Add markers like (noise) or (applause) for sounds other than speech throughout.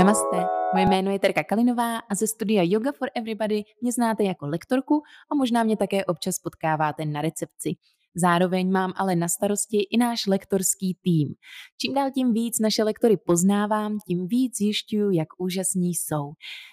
Namaste, moje jméno je Terka Kalinová a ze studia Yoga for Everybody mě znáte jako lektorku a možná mě také občas potkáváte na recepci. Zároveň mám ale na starosti i náš lektorský tým. Čím dál tím víc naše lektory poznávám, tím víc zjišťuju, jak úžasní jsou.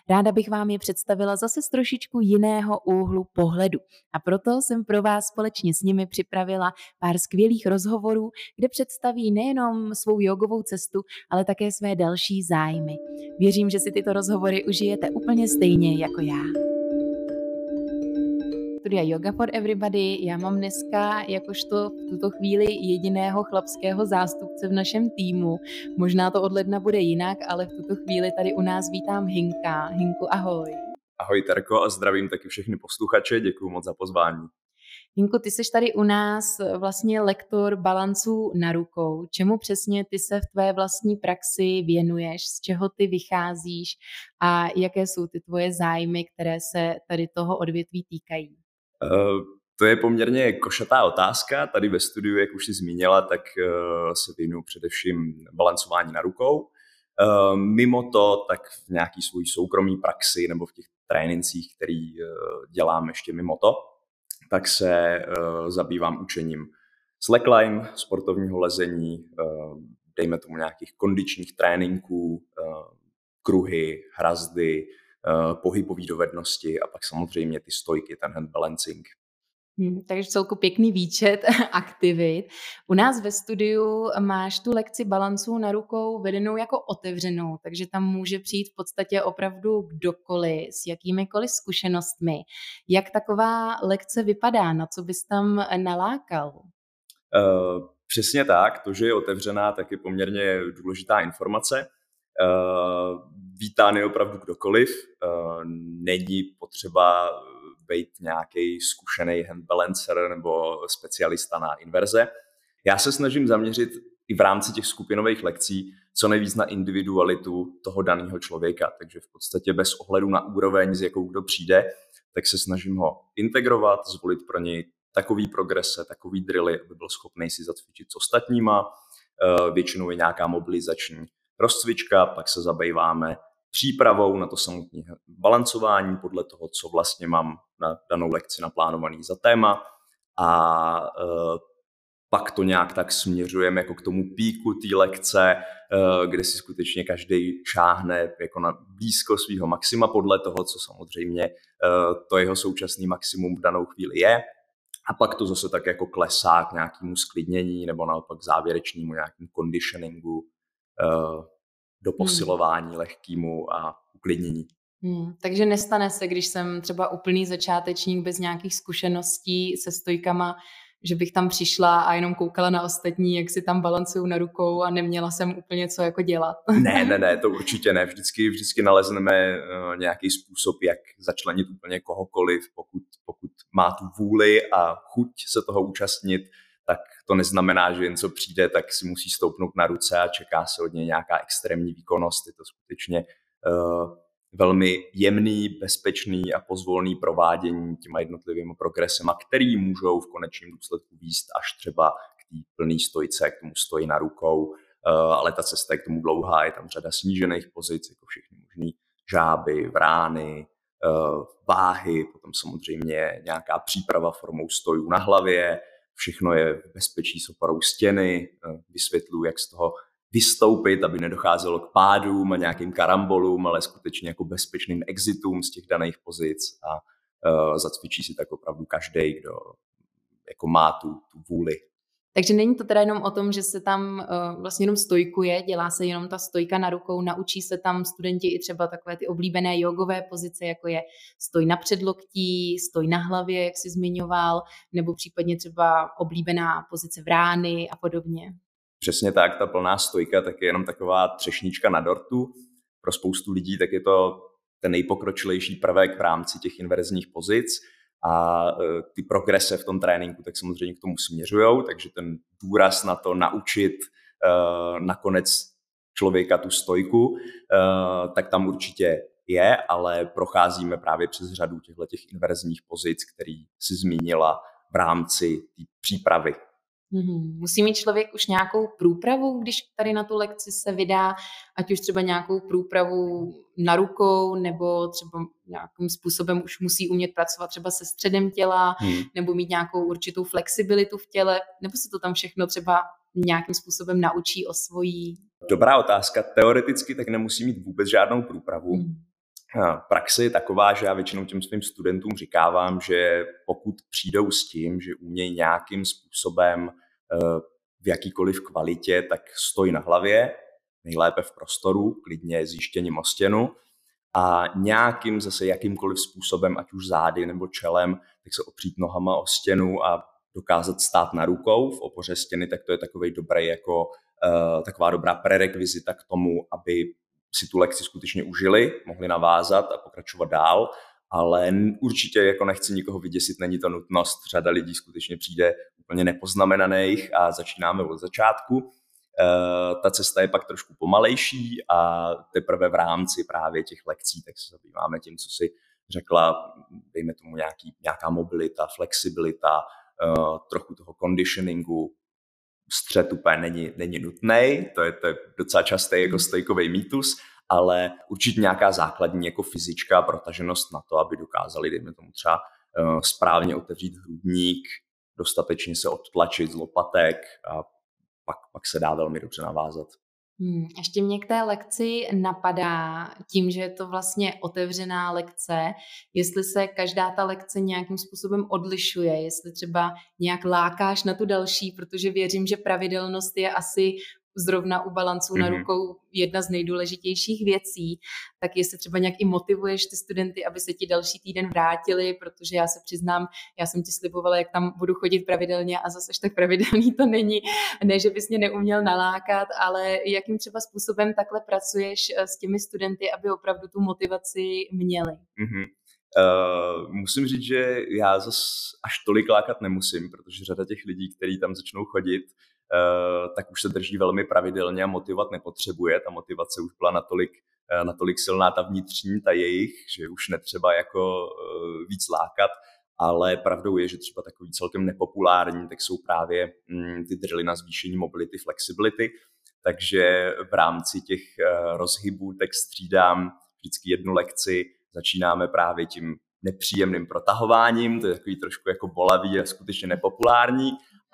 Ráda bych vám je představila zase z trošičku jiného úhlu pohledu. A proto jsem pro vás společně s nimi připravila pár skvělých rozhovorů, kde představí nejenom svou jogovou cestu, ale také své další zájmy. Věřím, že si tyto rozhovory užijete úplně stejně jako já studia Yoga for Everybody. Já mám dneska jakožto v tuto chvíli jediného chlapského zástupce v našem týmu. Možná to od ledna bude jinak, ale v tuto chvíli tady u nás vítám Hinka. Hinku, ahoj. Ahoj Terko a zdravím taky všechny posluchače, děkuji moc za pozvání. Hinko, ty jsi tady u nás vlastně lektor balanců na rukou. Čemu přesně ty se v tvé vlastní praxi věnuješ, z čeho ty vycházíš a jaké jsou ty tvoje zájmy, které se tady toho odvětví týkají? Eh, to je poměrně košatá otázka. Tady ve studiu, jak už jsi zmínila, tak eh, se věnuju především balancování na rukou. Eh, mimo to, tak v nějaký svůj soukromý praxi nebo v těch trénincích, který dělám ještě mimo to, tak se zabývám učením slackline, sportovního lezení, dejme tomu nějakých kondičních tréninků, kruhy, hrazdy, pohybové dovednosti a pak samozřejmě ty stojky, ten hand balancing. Hmm, takže celku pěkný výčet (laughs) aktivit. U nás ve studiu máš tu lekci balanců na rukou vedenou jako otevřenou, takže tam může přijít v podstatě opravdu kdokoliv s jakýmikoliv zkušenostmi. Jak taková lekce vypadá? Na co bys tam nalákal? Uh, přesně tak. To, že je otevřená, tak je poměrně důležitá informace. Uh, vítán je opravdu kdokoliv. Uh, není potřeba být nějaký zkušený handbalancer nebo specialista na inverze. Já se snažím zaměřit i v rámci těch skupinových lekcí co nejvíc na individualitu toho daného člověka. Takže v podstatě bez ohledu na úroveň, s jakou kdo přijde, tak se snažím ho integrovat, zvolit pro něj takový progrese, takový drily, aby byl schopný si zacvičit s ostatníma. Většinou je nějaká mobilizační rozcvička, pak se zabýváme přípravou na to samotné balancování podle toho, co vlastně mám na danou lekci naplánovaný za téma a e, pak to nějak tak směřujeme jako k tomu píku té lekce, e, kde si skutečně každý šáhne jako na blízko svého maxima podle toho, co samozřejmě e, to jeho současný maximum v danou chvíli je. A pak to zase tak jako klesá k nějakému sklidnění nebo naopak závěrečnému nějakému conditioningu do hmm. posilování hmm. lehkýmu a uklidnění. Hmm, takže nestane se, když jsem třeba úplný začátečník bez nějakých zkušeností se stojkama, že bych tam přišla a jenom koukala na ostatní, jak si tam balancují na rukou a neměla jsem úplně co jako dělat. Ne, ne, ne, to (laughs) určitě ne. Vždycky, vždycky nalezneme uh, nějaký způsob, jak začlenit úplně kohokoliv, pokud, pokud má tu vůli a chuť se toho účastnit, tak to neznamená, že jen co přijde, tak si musí stoupnout na ruce a čeká se od něj nějaká extrémní výkonnost. Je to skutečně uh, velmi jemný, bezpečný a pozvolný provádění těma jednotlivými progresema, který můžou v konečném důsledku výst až třeba k té plné stojce, k tomu stojí na rukou, uh, ale ta cesta je k tomu dlouhá, je tam řada snížených pozic, jako všechny možné žáby, vrány, uh, váhy, potom samozřejmě nějaká příprava formou stojů na hlavě, všechno je v bezpečí s oporou stěny, eh, vysvětluji, jak z toho vystoupit, aby nedocházelo k pádům a nějakým karambolům, ale skutečně jako bezpečným exitům z těch daných pozic a uh, zacvičí si tak opravdu každý, kdo jako má tu, tu vůli takže není to teda jenom o tom, že se tam uh, vlastně jenom stojkuje, dělá se jenom ta stojka na rukou, naučí se tam studenti i třeba takové ty oblíbené jogové pozice, jako je stoj na předloktí, stoj na hlavě, jak jsi zmiňoval, nebo případně třeba oblíbená pozice v rány a podobně. Přesně tak, ta plná stojka tak je jenom taková třešnička na dortu. Pro spoustu lidí tak je to ten nejpokročilejší prvek v rámci těch inverzních pozic a e, ty progrese v tom tréninku tak samozřejmě k tomu směřují, takže ten důraz na to naučit e, nakonec člověka tu stojku, e, tak tam určitě je, ale procházíme právě přes řadu těchto těch inverzních pozic, který si zmínila v rámci přípravy Mm-hmm. Musí mít člověk už nějakou průpravu, když tady na tu lekci se vydá, ať už třeba nějakou průpravu na rukou, nebo třeba nějakým způsobem už musí umět pracovat třeba se středem těla, hmm. nebo mít nějakou určitou flexibilitu v těle, nebo se to tam všechno třeba nějakým způsobem naučí, osvojí? Dobrá otázka. Teoreticky tak nemusí mít vůbec žádnou průpravu. Hmm. Praxe je taková, že já většinou těm svým studentům říkávám, že pokud přijdou s tím, že umějí nějakým způsobem eh, v jakýkoliv kvalitě, tak stojí na hlavě, nejlépe v prostoru, klidně zjištěním o stěnu. A nějakým zase jakýmkoliv způsobem, ať už zády nebo čelem, tak se opřít nohama o stěnu a dokázat stát na rukou v opoře stěny, tak to je takový dobrý jako uh, taková dobrá prerekvizita k tomu, aby si tu lekci skutečně užili, mohli navázat a pokračovat dál, ale určitě jako nechci nikoho vyděsit, není to nutnost. Řada lidí skutečně přijde úplně nepoznamenaných a začínáme od začátku. Eh, ta cesta je pak trošku pomalejší a teprve v rámci právě těch lekcí tak se zabýváme tím, co si řekla, dejme tomu nějaký, nějaká mobilita, flexibilita, eh, trochu toho conditioningu, střed úplně není, není nutný, to je, to je docela častý jako stejkový mýtus, ale určitě nějaká základní jako fyzička protaženost na to, aby dokázali, dejme tomu třeba uh, správně otevřít hrudník, dostatečně se odtlačit z lopatek a pak, pak se dá velmi dobře navázat. Hmm, ještě mě k té lekci napadá tím, že je to vlastně otevřená lekce, jestli se každá ta lekce nějakým způsobem odlišuje, jestli třeba nějak lákáš na tu další, protože věřím, že pravidelnost je asi zrovna u balanců mm-hmm. na mhm. rukou jedna z nejdůležitějších věcí, tak jestli třeba nějak i motivuješ ty studenty, aby se ti další týden vrátili, protože já se přiznám, já jsem ti slibovala, jak tam budu chodit pravidelně a zase tak pravidelný to není. Ne, že bys mě neuměl nalákat, ale jakým třeba způsobem takhle pracuješ eh, s těmi studenty, aby opravdu tu motivaci měli. Mm-hmm. Uh, musím říct, že já zas až tolik lákat nemusím, protože řada těch lidí, kteří tam začnou chodit, tak už se drží velmi pravidelně a motivovat nepotřebuje. Ta motivace už byla natolik, eh, natolik silná, ta vnitřní, ta jejich, že už netřeba jako eh, víc lákat, ale pravdou je, že třeba takový celkem nepopulární, tak jsou právě mm, ty drily na zvýšení mobility, flexibility, takže v rámci těch rozhybů tak střídám vždycky jednu lekci, začínáme právě tím nepříjemným protahováním, to je takový trošku jako bolavý a skutečně nepopulární,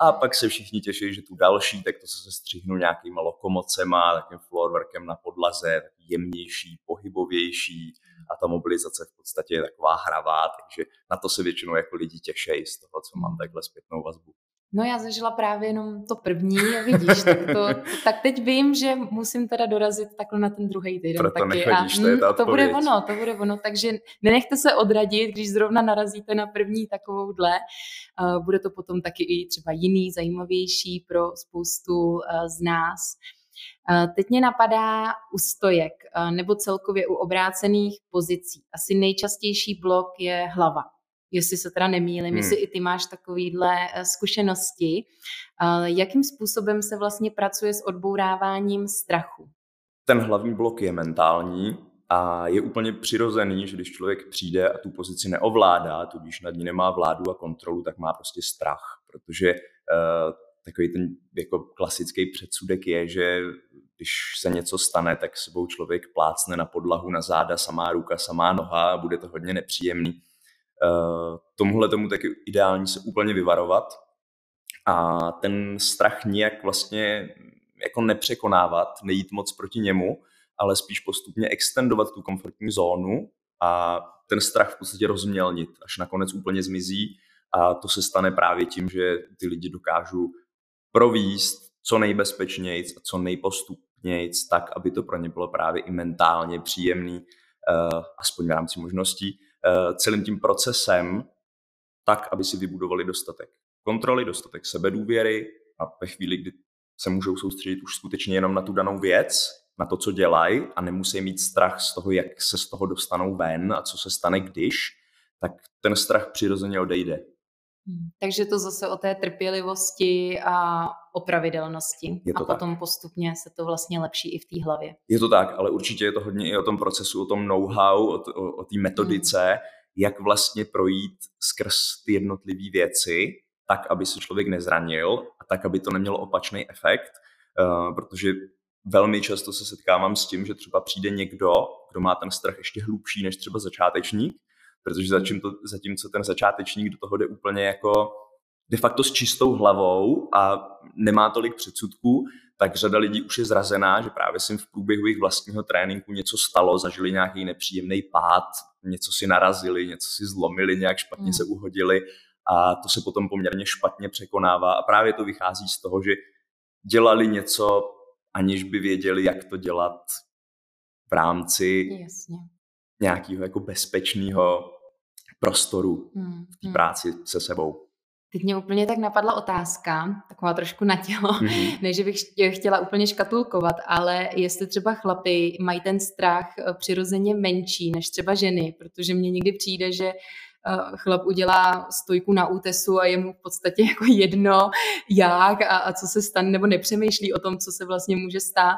a pak se všichni těší, že tu další, tak to se střihnu nějakýma lokomocema, takým floorworkem na podlaze, jemnější, pohybovější a ta mobilizace v podstatě je taková hravá, takže na to se většinou jako lidi těší z toho, co mám takhle zpětnou vazbu. No já zažila právě jenom to první, vidíš, tak, to, (laughs) tak teď vím, že musím teda dorazit takhle na ten druhý týden Proto taky. Nechodíš, a, to, je ta to bude ono, to bude ono, takže nenechte se odradit, když zrovna narazíte na první takovou dle. Uh, bude to potom taky i třeba jiný, zajímavější pro spoustu uh, z nás. Uh, teď mě napadá u stojek nebo celkově u obrácených pozicí. Asi nejčastější blok je hlava jestli se teda nemýlím, hmm. jestli i ty máš takovýhle eh, zkušenosti. Jakým způsobem se vlastně pracuje s odbouráváním strachu? Ten hlavní blok je mentální a je úplně přirozený, že když člověk přijde a tu pozici neovládá, tudíž nad ní nemá vládu a kontrolu, tak má prostě strach, protože uh, takový ten jako klasický předsudek je, že když se něco stane, tak sebou člověk plácne na podlahu, na záda, samá ruka, samá noha a bude to hodně nepříjemný. Uh, tomuhle tomu taky ideální se úplně vyvarovat a ten strach nijak vlastně jako nepřekonávat, nejít moc proti němu, ale spíš postupně extendovat tu komfortní zónu a ten strach v podstatě rozmělnit, až nakonec úplně zmizí a to se stane právě tím, že ty lidi dokážou províst co nejbezpečnějc a co nejpostupnějc, tak, aby to pro ně bylo právě i mentálně příjemný, uh, aspoň v rámci možností. Eh, celým tím procesem tak, aby si vybudovali dostatek kontroly, dostatek sebedůvěry a ve chvíli, kdy se můžou soustředit už skutečně jenom na tu danou věc, na to, co dělají a nemusí mít strach z toho, jak se z toho dostanou ven a co se stane, když, tak ten strach přirozeně odejde. Hmm, takže to zase o té trpělivosti a o pravidelnosti. Je to a potom tak. postupně se to vlastně lepší i v té hlavě. Je to tak, ale určitě je to hodně i o tom procesu, o tom know-how, o, o, o té metodice, hmm. jak vlastně projít skrz ty jednotlivé věci tak, aby se člověk nezranil a tak, aby to nemělo opačný efekt, uh, protože velmi často se setkávám s tím, že třeba přijde někdo, kdo má ten strach ještě hlubší než třeba začátečník, protože zatímco, zatímco ten začátečník do toho jde úplně jako de facto s čistou hlavou a nemá tolik předsudků, tak řada lidí už je zrazená, že právě si v průběhu jejich vlastního tréninku něco stalo, zažili nějaký nepříjemný pád, něco si narazili, něco si zlomili, nějak špatně mm. se uhodili a to se potom poměrně špatně překonává a právě to vychází z toho, že dělali něco, aniž by věděli, jak to dělat v rámci Jasně. nějakého jako bezpečného prostoru mm. v té práci se sebou. Teď mě úplně tak napadla otázka, taková trošku na tělo, mm-hmm. (laughs) než bych chtěla úplně škatulkovat, ale jestli třeba chlapy mají ten strach eh, přirozeně menší než třeba ženy, protože mně někdy přijde, že eh, chlap udělá stojku na útesu a je mu v podstatě (laughs) jako jedno jak a, a co se stane, nebo nepřemýšlí o tom, co se vlastně může stát.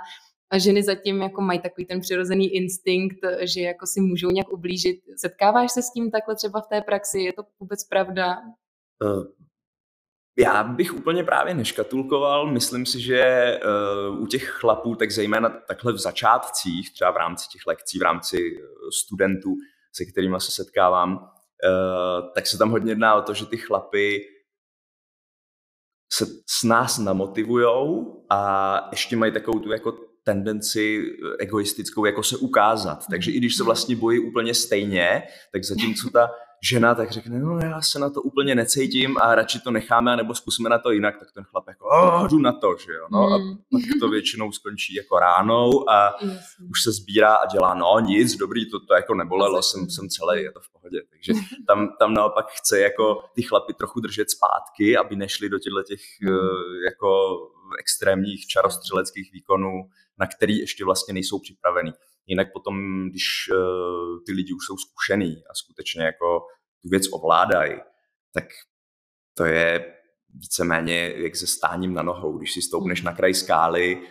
A ženy zatím jako mají takový ten přirozený instinkt, že jako si můžou nějak ublížit. Setkáváš se s tím takhle třeba v té praxi? Je to vůbec pravda? Uh, já bych úplně právě neškatulkoval. Myslím si, že uh, u těch chlapů, tak zejména takhle v začátcích, třeba v rámci těch lekcí, v rámci eh, studentů, se kterými se setkávám, tak se tam hodně jedná o to, že ty chlapy se s nás namotivujou a ještě mají takovou tu jako tendenci egoistickou jako se ukázat. Takže i když se vlastně bojí úplně stejně, tak zatímco ta žena tak řekne, no já se na to úplně necítím a radši to necháme, nebo zkusíme na to jinak, tak ten chlap jako, oh, jdu na to, že jo, no a hmm. pak to většinou skončí jako ránou a už se sbírá a dělá, no nic, dobrý, to, to jako nebolelo, jsem, jsem celý, je to v pohodě, takže tam, tam naopak chce jako ty chlapy trochu držet zpátky, aby nešli do těchto těch eh, jako extrémních čarostřeleckých výkonů, na který ještě vlastně nejsou připravený. Jinak potom, když uh, ty lidi už jsou zkušený a skutečně jako tu věc ovládají, tak to je víceméně jak se stáním na nohou. Když si stoupneš na kraj skály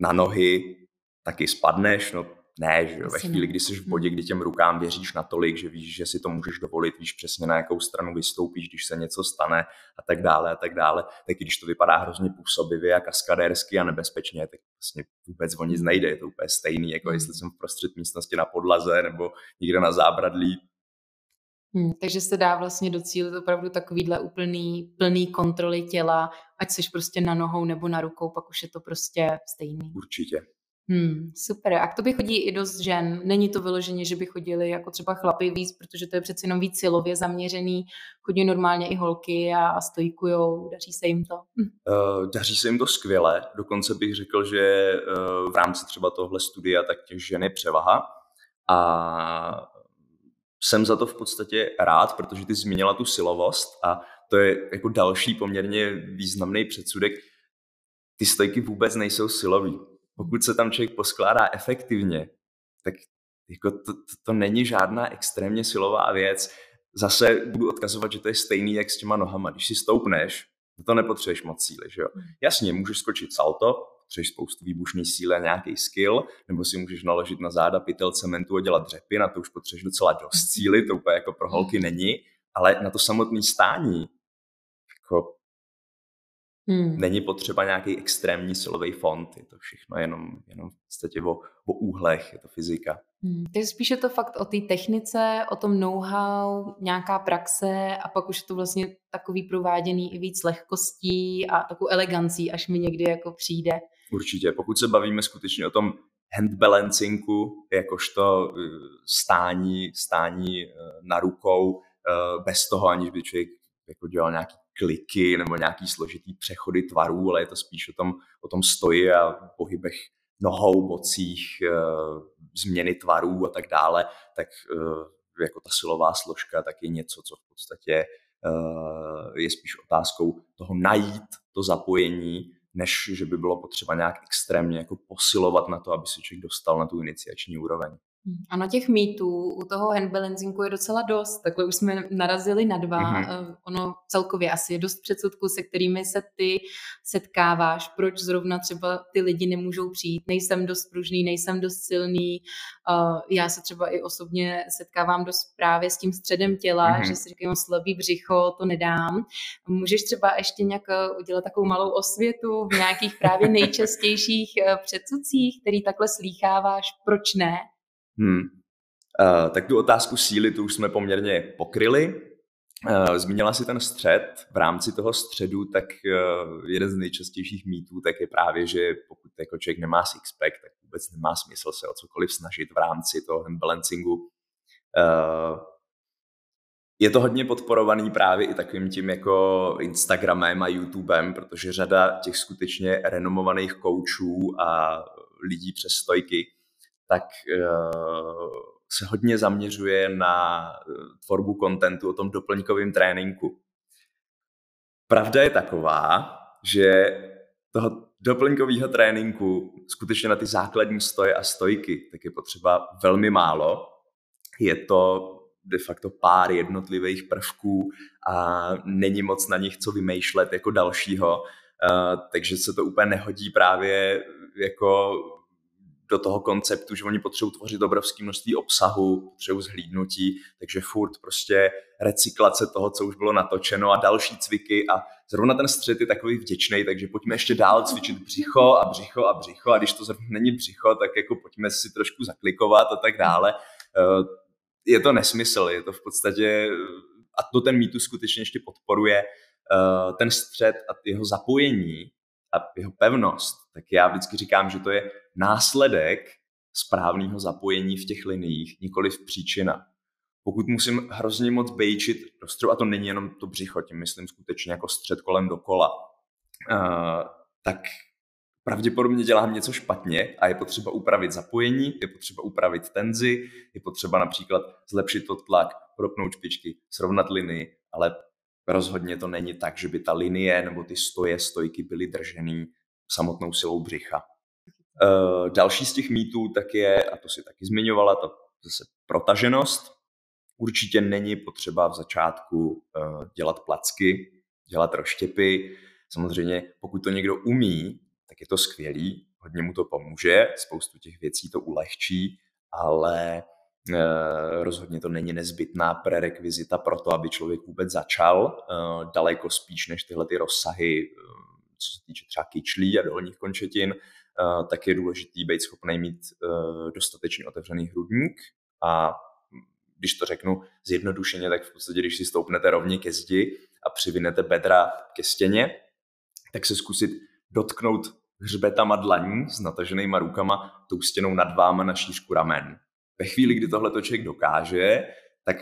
na nohy, taky spadneš, no ne, že jo, ve chvíli, kdy jsi v bodě, kdy těm rukám věříš natolik, že víš, že si to můžeš dovolit, víš přesně na jakou stranu vystoupíš, když se něco stane a tak dále a tak dále, tak když to vypadá hrozně působivě a kaskadérsky a nebezpečně, tak vlastně vůbec o nic nejde, je to úplně stejný, jako jestli jsem v prostřed místnosti na podlaze nebo někde na zábradlí, Hmm, takže se dá vlastně docílit opravdu takovýhle úplný, plný kontroly těla, ať jsi prostě na nohou nebo na rukou, pak už je to prostě stejný. Určitě. Hmm, super. A k tobě chodí i dost žen. Není to vyloženě, že by chodili jako třeba chlapy víc, protože to je přeci jenom víc silově zaměřený. Chodí normálně i holky a, a stojkujou. Daří se jim to? Uh, daří se jim to skvěle. Dokonce bych řekl, že uh, v rámci třeba tohle studia tak těch žen je převaha. A jsem za to v podstatě rád, protože ty zmínila tu silovost a to je jako další poměrně významný předsudek. Ty stojky vůbec nejsou silový pokud se tam člověk poskládá efektivně, tak jako to, to, to není žádná extrémně silová věc. Zase budu odkazovat, že to je stejný jak s těma nohama. Když si stoupneš, to nepotřebuješ moc síly, že jo? Hmm. Jasně, můžeš skočit salto, potřebuješ spoustu výbušné síly a nějaký skill, nebo si můžeš naložit na záda pytel cementu a dělat dřepy, na to už potřebuješ docela dost síly, to úplně jako pro holky hmm. není, ale na to samotné stání, jako Hmm. Není potřeba nějaký extrémní silový fond, je to všechno jenom, jenom v podstatě o, o úhlech, je to fyzika. Hmm. Takže spíš je to fakt o té technice, o tom know-how, nějaká praxe a pak už je to vlastně takový prováděný i víc lehkostí a takovou elegancí, až mi někdy jako přijde. Určitě, pokud se bavíme skutečně o tom handbalancingu, jakožto eh, stání, stání eh, na rukou, eh, bez toho, aniž by člověk jako dělal nějaký kliky nebo nějaký složitý přechody tvarů, ale je to spíš o tom, o tom stoji a pohybech nohou, bocích, e, změny tvarů a tak dále, tak e, jako ta silová složka tak je něco, co v podstatě e, je spíš otázkou toho najít to zapojení, než že by bylo potřeba nějak extrémně jako posilovat na to, aby se člověk dostal na tu iniciační úroveň. A na těch mýtů u toho handbalancingu je docela dost. Takhle už jsme narazili na dva. Mm-hmm. Ono celkově asi je dost předsudků, se kterými se ty setkáváš. Proč zrovna třeba ty lidi nemůžou přijít? Nejsem dost pružný, nejsem dost silný. Já se třeba i osobně setkávám dost právě s tím středem těla, mm-hmm. že si říkám, slabý břicho, to nedám. Můžeš třeba ještě nějak eh, udělat takovou malou osvětu v nějakých právě nejčastějších eh, předsudcích, který takhle slýcháváš, proč ne? Hmm. Uh, tak tu otázku síly, tu už jsme poměrně pokryli. Uh, zmínila si ten střed. V rámci toho středu, tak uh, jeden z nejčastějších mýtů tak je právě, že pokud jako člověk nemá sixpack, tak vůbec nemá smysl se o cokoliv snažit v rámci toho handbalancingu. Uh, je to hodně podporovaný právě i takovým tím jako Instagramem a YouTubem, protože řada těch skutečně renomovaných koučů a lidí přes stojky tak uh, se hodně zaměřuje na eh, tvorbu kontentu o tom doplňkovém tréninku. Pravda je taková, že toho doplňkového tréninku skutečně na ty základní stoje a stojky tak je potřeba velmi málo. Je to de facto pár jednotlivých prvků a není moc na nich co vymýšlet jako dalšího, uh, takže se to úplně nehodí právě jako do toho konceptu, že oni potřebují tvořit obrovské množství obsahu, potřebují zhlídnutí, takže furt prostě recyklace toho, co už bylo natočeno a další cviky a zrovna ten střed je takový vděčný, takže pojďme ještě dál cvičit břicho a břicho a břicho a když to zrovna není břicho, tak jako pojďme si trošku zaklikovat a tak dále. Eh, je to nesmysl, je to v podstatě, a to ten mýtus skutečně ještě podporuje, eh, ten střed a jeho zapojení a jeho pevnost, tak já vždycky říkám, že to je následek správného zapojení v těch liniích, nikoli v příčina. Pokud musím hrozně moc bejčit do středu, a to není jenom to břicho, tím myslím skutečně jako střed kolem dokola, uh, tak pravděpodobně dělám něco špatně a je potřeba upravit zapojení, je potřeba upravit tenzi, je potřeba například zlepšit to tlak, propnout špičky, srovnat linii, ale rozhodně to není tak, že by ta linie nebo ty stoje, stojky byly držený samotnou silou břicha. Uh, další z těch mýtů tak je, a to si taky zmiňovala, ta zase protaženost. Určitě není potřeba v začátku uh, dělat placky, dělat roštěpy. Samozřejmě, pokud to někdo umí, tak je to skvělý, hodně mu to pomůže, spoustu těch věcí to ulehčí, ale uh, rozhodně to není nezbytná prerekvizita pro to, aby člověk vůbec začal, daleko spíš než tyhle ty rozsahy, co se týče třeba kyčlí a dolních končetin, Eh, tak je důležitý být schopný mít eh, dostatečně otevřený hrudník a když to řeknu zjednodušeně, tak v podstatě, když si stoupnete rovně ke zdi a přivinete bedra ke stěně, tak se zkusit dotknout hřbetama dlaní s nataženýma rukama tou stěnou nad váma na šířku ramen. Ve chvíli, kdy tohle člověk dokáže, tak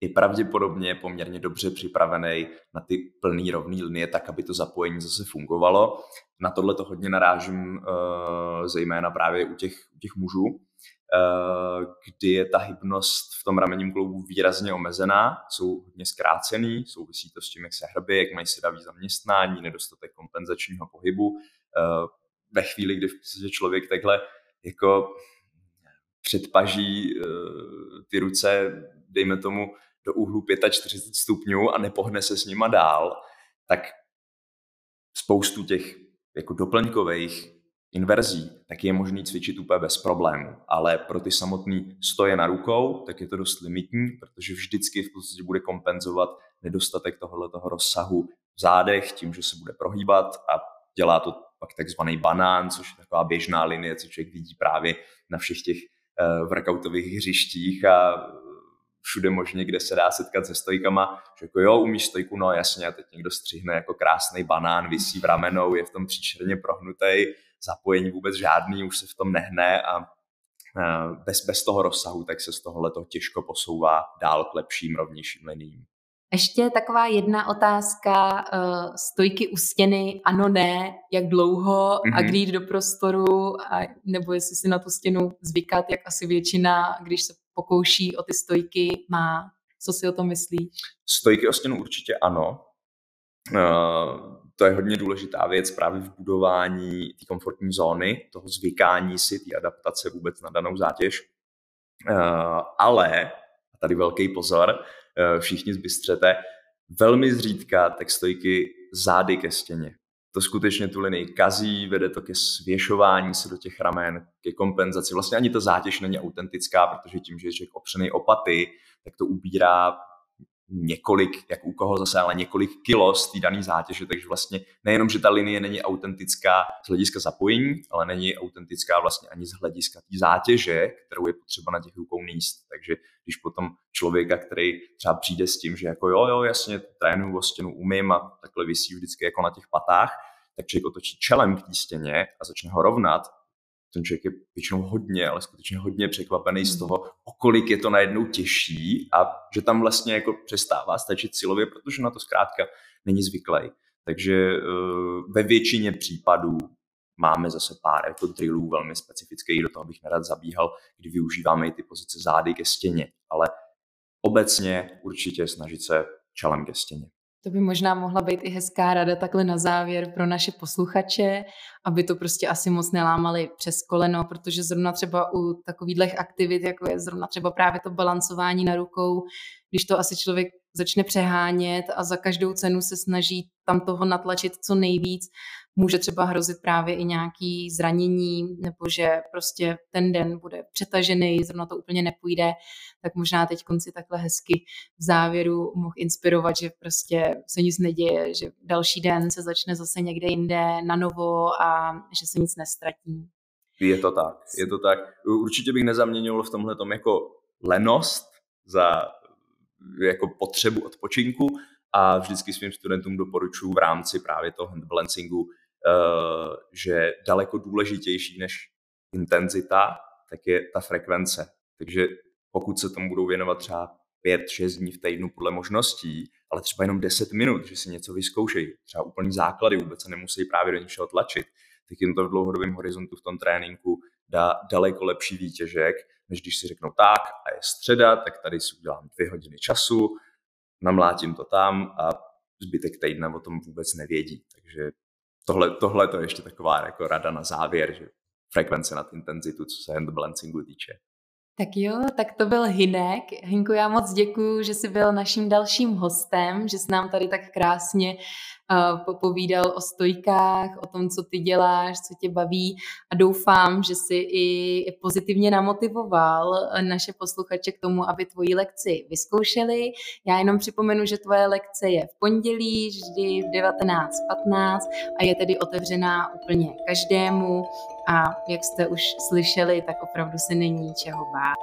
je pravděpodobně poměrně dobře připravený na ty plný rovný linie, tak aby to zapojení zase fungovalo. Na tohle to hodně narážím uh, zejména právě u těch, u těch mužů, uh, kdy je ta hybnost v tom ramenním kloubu výrazně omezená, jsou hodně zkrácený, souvisí to s tím, jak se hrbí, jak mají sedavý zaměstnání, nedostatek kompenzačního pohybu. Uh, ve chvíli, kdy v člověk takhle jako předpaží ty ruce, dejme tomu, do úhlu 45 stupňů a nepohne se s nima dál, tak spoustu těch jako doplňkových inverzí, tak je možný cvičit úplně bez problému. Ale pro ty samotný stoje na rukou, tak je to dost limitní, protože vždycky v podstatě bude kompenzovat nedostatek tohoto toho rozsahu v zádech tím, že se bude prohýbat a dělá to pak takzvaný banán, což je taková běžná linie, co člověk vidí právě na všech těch uh, workoutových hřištích a všude možně, kde se dá setkat se stojkama, že jako jo, umíš stojku, no jasně, a teď někdo střihne jako krásný banán, vysí v ramenou, je v tom příčerně prohnutý, zapojení vůbec žádný, už se v tom nehne a bez, bez toho rozsahu, tak se z tohohle toho těžko posouvá dál k lepším, rovnějším liním. Ještě taková jedna otázka, uh, stojky u stěny, ano, ne, jak dlouho mm-hmm. a mhm. kdy jít do prostoru, a, nebo jestli si na tu stěnu zvykat, jak asi většina, když se pokouší o ty stojky, má. Co si o tom myslíš? Stojky o stěnu určitě ano. Uh, to je hodně důležitá věc právě v budování té komfortní zóny, toho zvykání si, té adaptace vůbec na danou zátěž. Uh, ale, a tady velký pozor, uh, všichni zbystřete, velmi zřídka textojky zády ke stěně. To skutečně tu linii kazí, vede to ke svěšování se do těch ramen, ke kompenzaci. Vlastně ani ta zátěž není autentická, protože tím, že je člověk opřený opaty, tak to ubírá několik, jak u koho zase, ale několik kilo z té dané zátěže, takže vlastně nejenom, že ta linie není autentická z hlediska zapojení, ale není autentická vlastně ani z hlediska té zátěže, kterou je potřeba na těch rukou níst. Takže když potom člověka, který třeba přijde s tím, že jako jo, jo, jasně, trénuju o stěnu, umím a takhle vysí vždycky jako na těch patách, tak člověk otočí čelem k té stěně a začne ho rovnat, ten člověk je většinou hodně, ale skutečně hodně překvapený z hmm. toho, kolik je to najednou těžší a že tam vlastně jako přestává stačit silově, protože na to zkrátka není zvyklý. Takže uh, ve většině případů máme zase pár jako drillů velmi specifických, do toho bych nerad zabíhal, kdy využíváme i ty pozice zády ke stěně, ale obecně určitě snažit se čelem ke stěně. To by možná mohla být i hezká rada takhle na závěr pro naše posluchače, aby to prostě asi moc nelámali přes koleno, protože zrovna třeba u takových aktivit, jako je zrovna třeba právě to balancování na rukou, když to asi člověk začne přehánět a za každou cenu se snaží tam toho natlačit co nejvíc, může třeba hrozit právě i nějaký zranění, nebo že prostě ten den bude přetažený, zrovna to úplně nepůjde, tak možná teď konci takhle hezky v závěru mohl inspirovat, že prostě se nic neděje, že další den se začne zase někde jinde na novo a že se nic nestratí. Je to tak, je to tak. Určitě bych nezaměnil v tomhle tom jako lenost za jako potřebu odpočinku a vždycky svým studentům doporučuji v rámci právě toho handbalancingu, eh, že daleko důležitější než intenzita, tak je ta frekvence. Takže pokud se tomu budou věnovat třeba 5-6 dní v týdnu podle možností, ale třeba jenom 10 minut, že si něco vyzkoušejí, třeba úplný základy, vůbec se nemusí právě do něčeho tlačit, tak jim to v dlouhodobém horizontu v tom tréninku dá daleko lepší výtěžek, než když si řeknou tak a je středa, tak tady si udělám dvě hodiny času, namlátím to tam a zbytek týdne o tom vůbec nevědí. Takže tohle, tohle to je ještě taková jako rada na závěr, že frekvence nad intenzitu, co se handbalancingu týče. Tak jo, tak to byl Hinek. Hinku, já moc děkuji, že jsi byl naším dalším hostem, že jsi nám tady tak krásně popovídal o stojkách, o tom, co ty děláš, co tě baví a doufám, že jsi i pozitivně namotivoval naše posluchače k tomu, aby tvoji lekci vyzkoušeli. Já jenom připomenu, že tvoje lekce je v pondělí, vždy v 19.15 a je tedy otevřená úplně každému a jak jste už slyšeli, tak opravdu se není čeho bát.